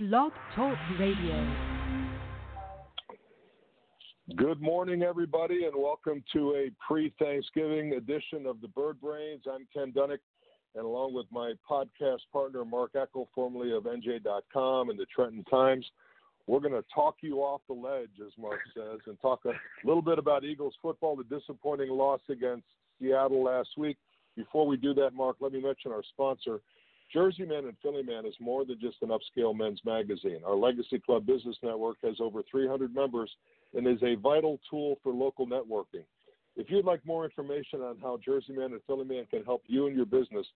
Blog Talk Radio. Good morning, everybody, and welcome to a pre Thanksgiving edition of the Bird Brains. I'm Ken Dunek, and along with my podcast partner, Mark Eckel, formerly of NJ.com and the Trenton Times, we're going to talk you off the ledge, as Mark says, and talk a little bit about Eagles football, the disappointing loss against Seattle last week. Before we do that, Mark, let me mention our sponsor. Jersey Man and Philly Man is more than just an upscale men's magazine. Our Legacy Club Business Network has over 300 members and is a vital tool for local networking. If you'd like more information on how Jersey Man and Philly Man can help you and your business,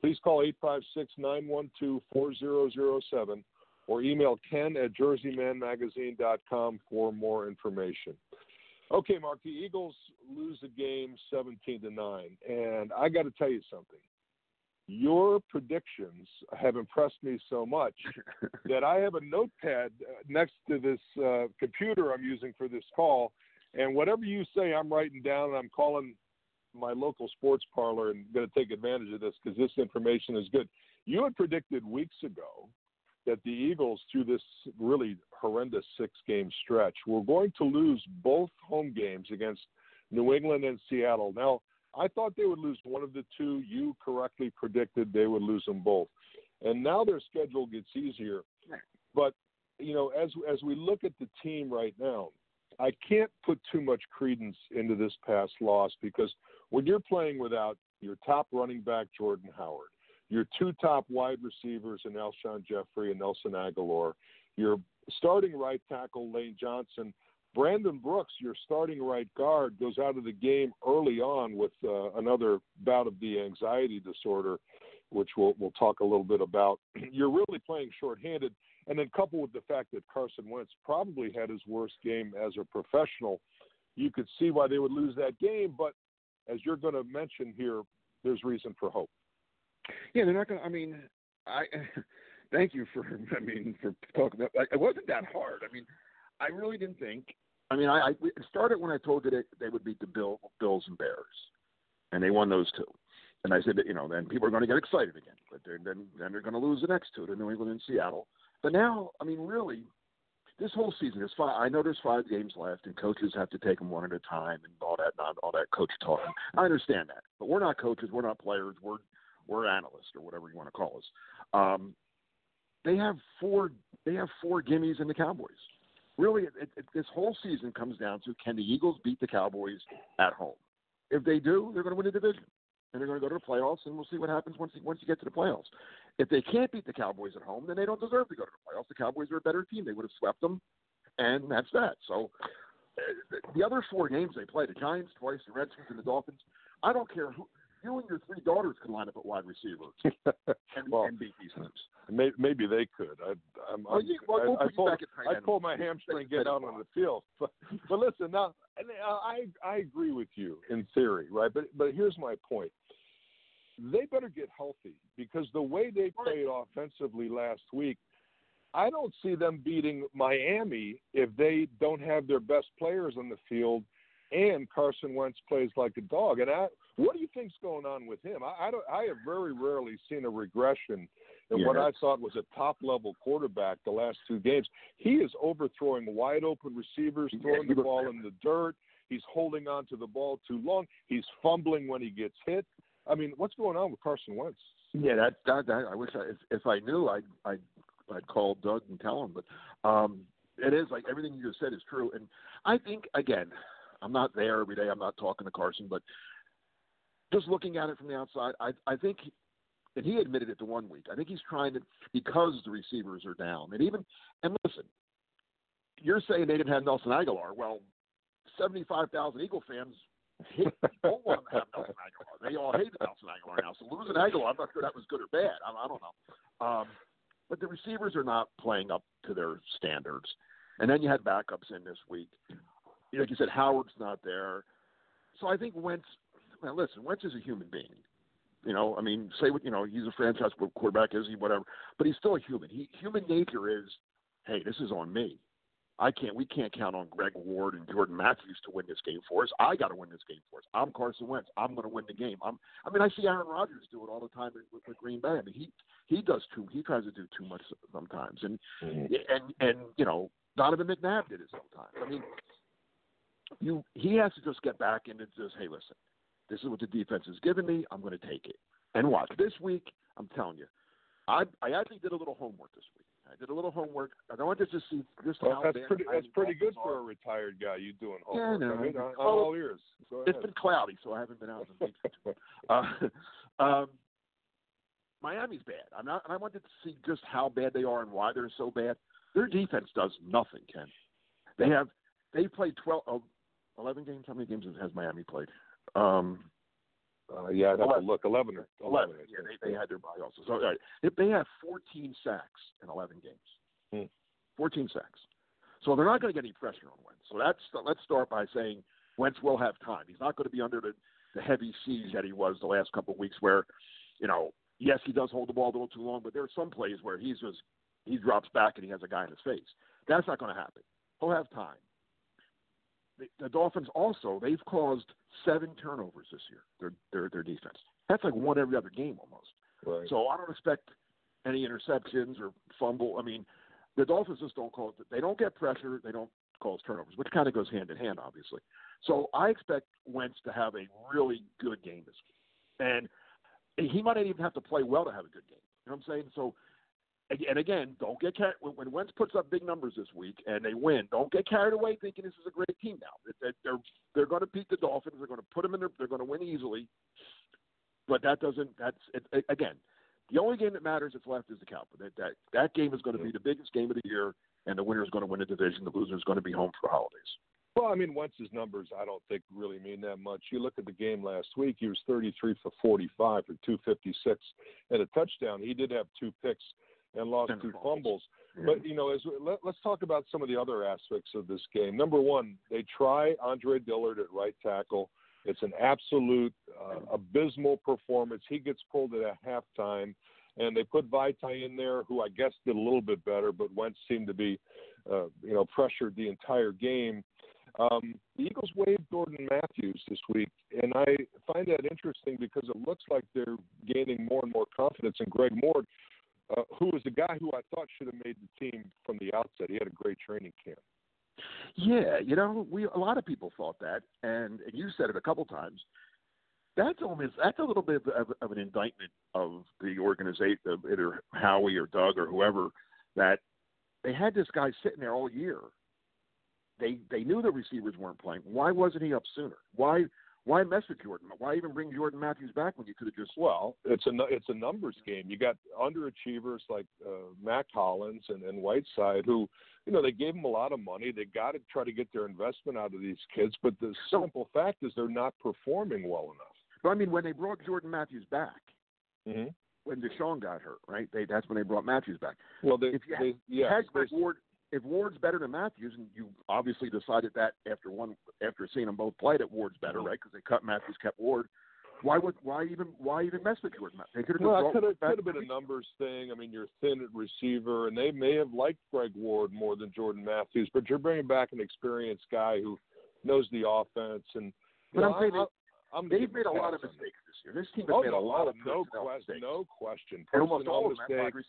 please call 856 912 4007 or email ken at jerseymanmagazine.com for more information. Okay, Mark, the Eagles lose the game 17 to 9, and I got to tell you something your predictions have impressed me so much that I have a notepad uh, next to this uh, computer I'm using for this call, and whatever you say, I'm writing down, and I'm calling my local sports parlor and going to take advantage of this because this information is good. You had predicted weeks ago that the Eagles, through this really horrendous six-game stretch, were going to lose both home games against New England and Seattle. Now I thought they would lose one of the two. You correctly predicted they would lose them both. And now their schedule gets easier. But, you know, as as we look at the team right now, I can't put too much credence into this past loss because when you're playing without your top running back Jordan Howard, your two top wide receivers in Alshon Jeffery and Nelson Agholor, your starting right tackle Lane Johnson Brandon Brooks, your starting right guard, goes out of the game early on with uh, another bout of the anxiety disorder, which we'll, we'll talk a little bit about. You're really playing shorthanded, and then coupled with the fact that Carson Wentz probably had his worst game as a professional, you could see why they would lose that game. But as you're going to mention here, there's reason for hope. Yeah, they're not going to. I mean, I thank you for. I mean, for talking about. Like, it wasn't that hard. I mean, I really didn't think I mean, I, I it started when I told you that they would beat the Bill, Bills and Bears, and they won those two. And I said that you know then people are going to get excited again, but then then they're going to lose the next two to New England and Seattle. But now, I mean, really, this whole season is five. I know there's five games left, and coaches have to take them one at a time and all that, not all that coach talk. I understand that, but we're not coaches, we're not players, we're we're analysts or whatever you want to call us. Um, they have four. They have four gimmies in the Cowboys really, it, it, this whole season comes down to can the Eagles beat the Cowboys at home? If they do, they're going to win the division, and they're going to go to the playoffs, and we'll see what happens once once you get to the playoffs. If they can't beat the Cowboys at home, then they don't deserve to go to the playoffs. The Cowboys are a better team; they would have swept them, and that's that. So, uh, the other four games they play, the Giants twice, the Redskins, and the Dolphins. I don't care who you and your three daughters can line up at wide receiver and, well, and beat these teams. Maybe, maybe they could. I, I'm, well, you, well, we'll I, I, pulled, I pulled my hamstring and get out on the field. But, but listen, now uh, I I agree with you in theory, right? But but here's my point. They better get healthy because the way they played offensively last week, I don't see them beating Miami if they don't have their best players on the field and Carson Wentz plays like a dog. And I, what do you think's going on with him? I, I, don't, I have very rarely seen a regression in yeah. what I thought was a top level quarterback the last two games. He is overthrowing wide open receivers, throwing the ball in the dirt. He's holding on to the ball too long. He's fumbling when he gets hit. I mean, what's going on with Carson Wentz? Yeah, that, that, that I wish I, if, if I knew, I'd, I'd, I'd call Doug and tell him. But um, it is like everything you just said is true. And I think, again, I'm not there every day. I'm not talking to Carson, but just looking at it from the outside, I I think, and he admitted it to one week. I think he's trying to because the receivers are down, and even and listen, you're saying they didn't have Nelson Agholor. Well, seventy-five thousand Eagle fans hate, don't want to have Nelson Agholor. They all hate Nelson Agholor now. So losing Agholor, I'm not sure that was good or bad. I, I don't know. Um, but the receivers are not playing up to their standards. And then you had backups in this week like you said, Howard's not there. So I think Wentz. Now listen, Wentz is a human being. You know, I mean, say what you know. He's a franchise quarterback, is he? Whatever. But he's still a human. He human nature is, hey, this is on me. I can't. We can't count on Greg Ward and Jordan Matthews to win this game for us. I got to win this game for us. I'm Carson Wentz. I'm going to win the game. I'm. I mean, I see Aaron Rodgers do it all the time with, with Green Bay. I mean, he he does too. He tries to do too much sometimes, and mm-hmm. and and you know, Donovan McNabb did it sometimes. I mean, you he has to just get back into just hey, listen, this is what the defense has given me. I'm going to take it and watch this week. I'm telling you, I I actually did a little homework this week. I did a little homework. I wanted to see just well, how that's pretty. That's pretty good for a retired guy. You doing homework? Yeah, no, I mean, I'm all ears. Go it's been cloudy, so I haven't been out in the uh, um, Miami's bad. I'm not. and I wanted to see just how bad they are and why they're so bad. Their defense does nothing, Ken. They have. They played 12, uh, 11 games. How many games has Miami played? Um, uh, yeah, I'd have 11. to look. 11 or 11. 11 yeah, they, they had their bye also. So, all right. They have 14 sacks in 11 games. Hmm. 14 sacks. So they're not going to get any pressure on Wentz. So that's let's start by saying Wentz will have time. He's not going to be under the, the heavy siege that he was the last couple of weeks where, you know, yes, he does hold the ball a little too long, but there are some plays where he's just he drops back and he has a guy in his face. That's not going to happen. He'll have time the, Dolphins also they've caused seven turnovers this year. Their their their defense. That's like one every other game almost. Right. So I don't expect any interceptions or fumble. I mean, the Dolphins just don't cause. They don't get pressure. They don't cause turnovers, which kind of goes hand in hand, obviously. So I expect Wentz to have a really good game this week, and he might not even have to play well to have a good game. You know what I'm saying? So and again, don't get carried when Wentz puts up big numbers this week and they win. Don't get carried away thinking this is a great team now. They're they're going to beat the Dolphins. They're going to put them in. Their, they're going to win easily. But that doesn't. That's it, again. The only game that matters that's left is the Cowboys. That, that that game is going to be the biggest game of the year, and the winner is going to win the division. The loser is going to be home for holidays. Well, I mean, Wentz's numbers I don't think really mean that much. You look at the game last week; he was 33 for 45 for 256 and a touchdown. He did have two picks and lost two fumbles. Yeah. But you know, as let, us talk about some of the other aspects of this game. Number one, they try Andre Dillard at right tackle. It's an absolute uh, abysmal performance. He gets pulled at a halftime, and they put Vaitai in there, who I guess did a little bit better, but Wentz seemed to be, uh, you know, pressured the entire game. Um, the Eagles waived Jordan Matthews this week, and I find that interesting because it looks like they're gaining more and more confidence in Greg Ward, uh, who was a guy who I thought should have made the team from the outset. He had a great training camp. Yeah, you know, we a lot of people thought that, and, and you said it a couple times. That's almost that's a little bit of, of an indictment of the organization, of either Howie or Doug or whoever, that they had this guy sitting there all year. They they knew the receivers weren't playing. Why wasn't he up sooner? Why why mess with Jordan? Why even bring Jordan Matthews back when you could have just? Well, it's a it's a numbers game. You got underachievers like uh, Mack Hollins and, and Whiteside, who you know they gave them a lot of money. They got to try to get their investment out of these kids, but the simple fact is they're not performing well enough. But I mean, when they brought Jordan Matthews back, mm-hmm. when DeSean got hurt, right? They, that's when they brought Matthews back. Well, they, if you they, had, yes, had Greg Ward, if Ward's better than Matthews, and you obviously decided that after one after seeing them both play that Ward's better, mm-hmm. right? Because they cut Matthews, kept Ward. Why would why even why even mess with Jordan? They could have well, it could have, been a numbers thing. I mean, you're thin at receiver, and they may have liked Greg Ward more than Jordan Matthews, but you're bringing back an experienced guy who knows the offense. And but know, I'm saying I, I'm they've made a lot of mistakes this year. This team has oh, made a lot of no question, no question. almost all mistakes.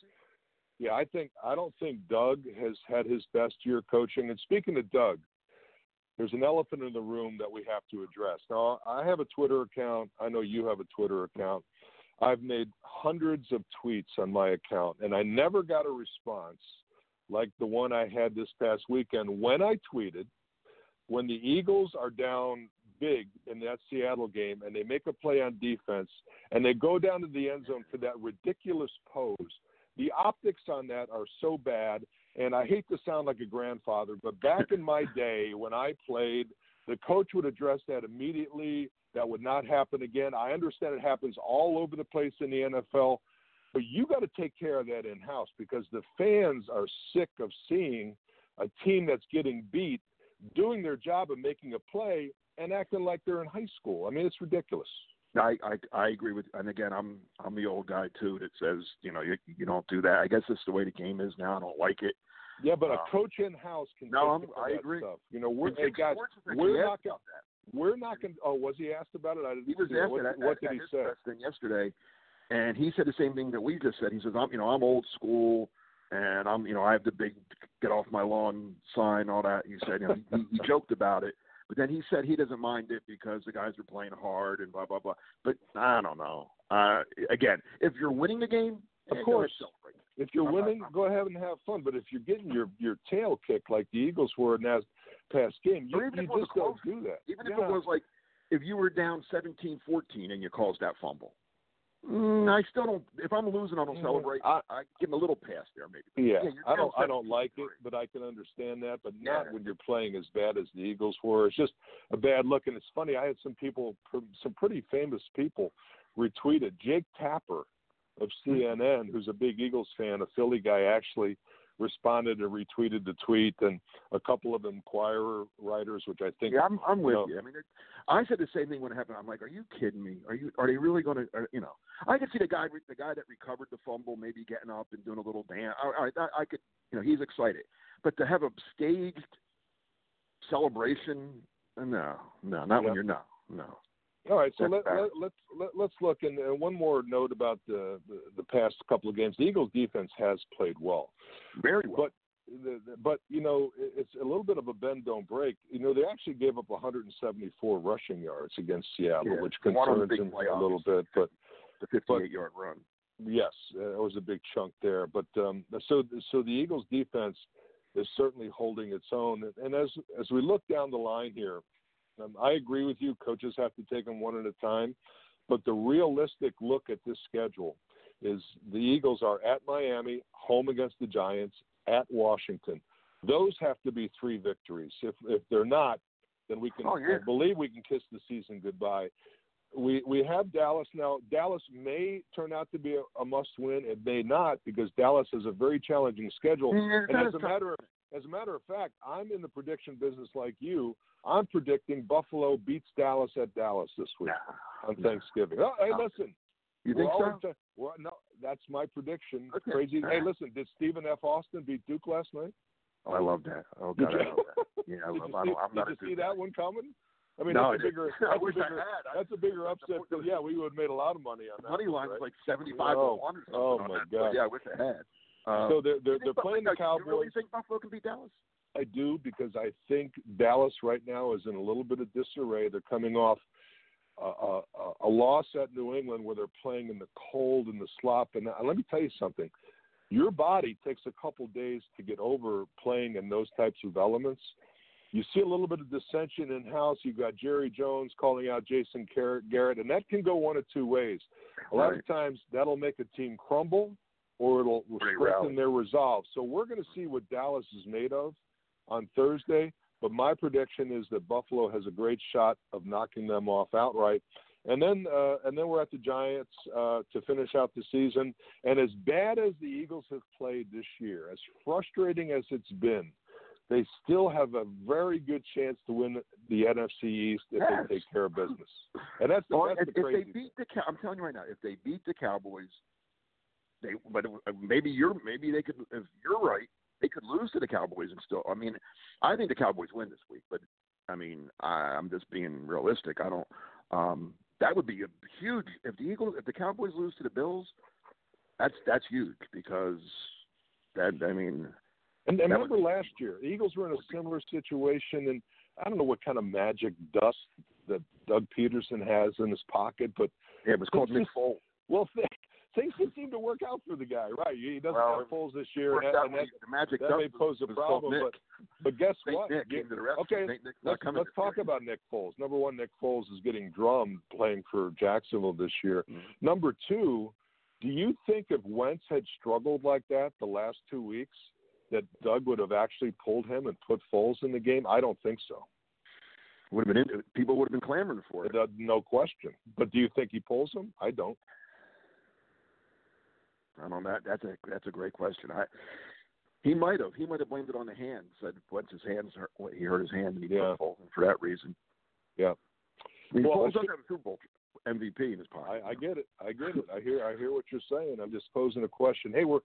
Yeah, I think I don't think Doug has had his best year coaching. And speaking of Doug, there's an elephant in the room that we have to address. Now, I have a Twitter account. I know you have a Twitter account. I've made hundreds of tweets on my account, and I never got a response like the one I had this past weekend when I tweeted when the Eagles are down big in that Seattle game and they make a play on defense and they go down to the end zone for that ridiculous pose the optics on that are so bad. And I hate to sound like a grandfather, but back in my day when I played, the coach would address that immediately. That would not happen again. I understand it happens all over the place in the NFL, but you got to take care of that in house because the fans are sick of seeing a team that's getting beat doing their job of making a play and acting like they're in high school. I mean, it's ridiculous. I, I I agree with, and again, I'm I'm the old guy too that says you know you you don't do that. I guess that's the way the game is now. I don't like it. Yeah, but a Um, coach in house can no, I'm- I agree. stuff. You know, we're hey guys, Schwartz was actually we're not gonna we're not going. to Oh, was he asked about it? I didn't He was asked What, at, what did he say? thing yesterday, and he said the same thing that we just said. He says, "I'm, you know, I'm old school, and I'm, you know, I have the big get off my lawn sign, all that." He said, you know, he, he joked about it, but then he said he doesn't mind it because the guys are playing hard and blah blah blah. But I don't know. Uh, again, if you're winning the game, Of course. If you're I'm not- winning, go ahead and have fun. But if you're getting your your tail kicked like the Eagles were in that past game, you, you if just don't do that. Even if Yeah. it was like if you were down 17-14 and you caused that fumble. Mm, I still don't. If I'm losing, I don't Mhm. celebrate. I- I give him a little pass there, maybe. Yeah, Yeah, I don't. I don't like it, but I can understand that. But not Yeah. when you're playing as bad as the Eagles were. It's just a bad look. And it's funny. I had some people, some pretty famous people, retweeted Jake Tapper of CNN, who's a big Eagles fan, a Philly guy, actually responded and retweeted the tweet, and a couple of Inquirer writers, which I think Yeah, I'm, I'm with know. you. I mean, it, I said the same thing when it happened. I'm like, are you kidding me? Are you? Are they really going to? Uh, you know, I could see the guy, the guy that recovered the fumble, maybe getting up and doing a little dance. All right, I, I could, you know, he's excited. But to have a staged celebration, no, no, not Yeah. when you're no, no. All right, so let, let, let's let, let's look. And uh, one more note about the, the the past couple of games. The Eagles' defense has played well, Very well. but the, the, but you know it's a little bit of a bend don't break. You know they actually gave up 174 rushing yards against Seattle, Yeah, which one of the concerns them play, a little bit. But the 58 yard run. Yes, uh, it was a big chunk there. But um, so so the Eagles' defense is certainly holding its own. And, and as as we look down the line here, um, I agree with you. Coaches have to take them one at a time. But the realistic look at this schedule is the Eagles are at Miami, home against the Giants, at Washington. Those have to be three victories. If if they're not, then we can Oh, yeah. Believe we can kiss the season goodbye. We we have Dallas now. Dallas may turn out to be a, a must win. It may not because Dallas has a very challenging schedule. Yeah, And as a matter of as a matter of fact, I'm in the prediction business like you. I'm predicting Buffalo beats Dallas at Dallas this week Nah, on nah. Thanksgiving. Oh, hey, listen. You think so? t- we're- no, that's my prediction. Okay. Crazy. Hey, listen. Did Stephen F. Austin beat Duke last night? Oh, I love that. Oh God, I love that. Yeah, I did love. you see, I'm did not you a see that one coming? I mean, no, that's a bigger. That's a wish I bigger. had. That's a bigger upset. But yeah, we would have made a lot of money on that. money one, line was right? like seventy-five Oh, to one or something. oh my that. God. Yeah, I wish I had. Uh, so they're they're, they're playing the Buffalo- You really Cowboys. think Buffalo can beat Dallas? I do because I think Dallas right now is in a little bit of disarray. They're coming off a, a, a- loss at New England where they're playing in the cold and the slop. And let me tell you something: your body takes a couple days to get over playing in those types of elements. You see a little bit of dissension in house. You've got Jerry Jones calling out Jason Garrett, and that can go one of two ways. A lot Right. of times that'll make a team crumble, or it'll strengthen their resolve. So we're going to see what Dallas is made of on Thursday. But my prediction is that Buffalo has a great shot of knocking them off outright. And then, uh, and then we're at the Giants uh, to finish out the season. And as bad as the Eagles have played this year, as frustrating as it's been, they still have a very good chance to win the NFC East if Yes. they take care of business. And that's the, Well, that's if, the if they beat the, I'm telling you right now, if they beat the Cowboys, they. But maybe you're, maybe they could. If you're right, they could lose to the Cowboys and still. I mean, I think the Cowboys win this week, but I mean, I, I'm just being realistic. I don't. Um, that would be a huge. If the Eagles, if the Cowboys lose to the Bills, that's that's huge because that. I mean, And, and remember last year, the Eagles were in a similar situation, and I don't know what kind of magic dust that Doug Pederson has in his pocket, but yeah, it was called Nick Foles. well, th- things just seem to work out for the guy, right? He doesn't Well, have Foles this year, and, out and that, the magic that may pose a problem. But but guess Saint what? Nick You- came to the okay, let's, let's talk year. about Nick Foles. Number one, Nick Foles is getting drummed playing for Jacksonville this year. Mhm. Number two, do you think if Wentz had struggled like that the last two weeks, that Doug would have actually pulled him and put Foles in the game? I don't think so. Would have been people would have been clamoring for it. No question. But do you think he pulls him? I don't. I don't know. That's a that's a great question. I he might have he might have blamed it on the hand. Said once his hands hurt, he hurt his hand and he Yeah. put for that reason. Yeah. I mean, Well, Foles I does a Super Bowl MVP in his pocket. I, I get it. I get it. I hear. I hear what you're saying. I'm just posing a question. Hey, we're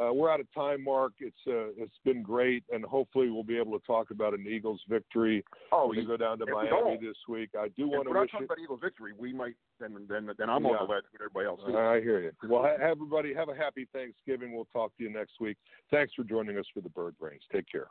uh, we're out of time, Mark. It's uh, it's been great, and hopefully we'll be able to talk about an Eagles victory. Oh, when we you- go down to if we Miami this week. I do want we're to not wish talking you. about Eagles victory, we might then then then I'm Yeah. on the ledge with everybody else. too. I hear you. Well, everybody have a happy Thanksgiving. We'll talk to you next week. Thanks for joining us for the Bird Brains. Take care.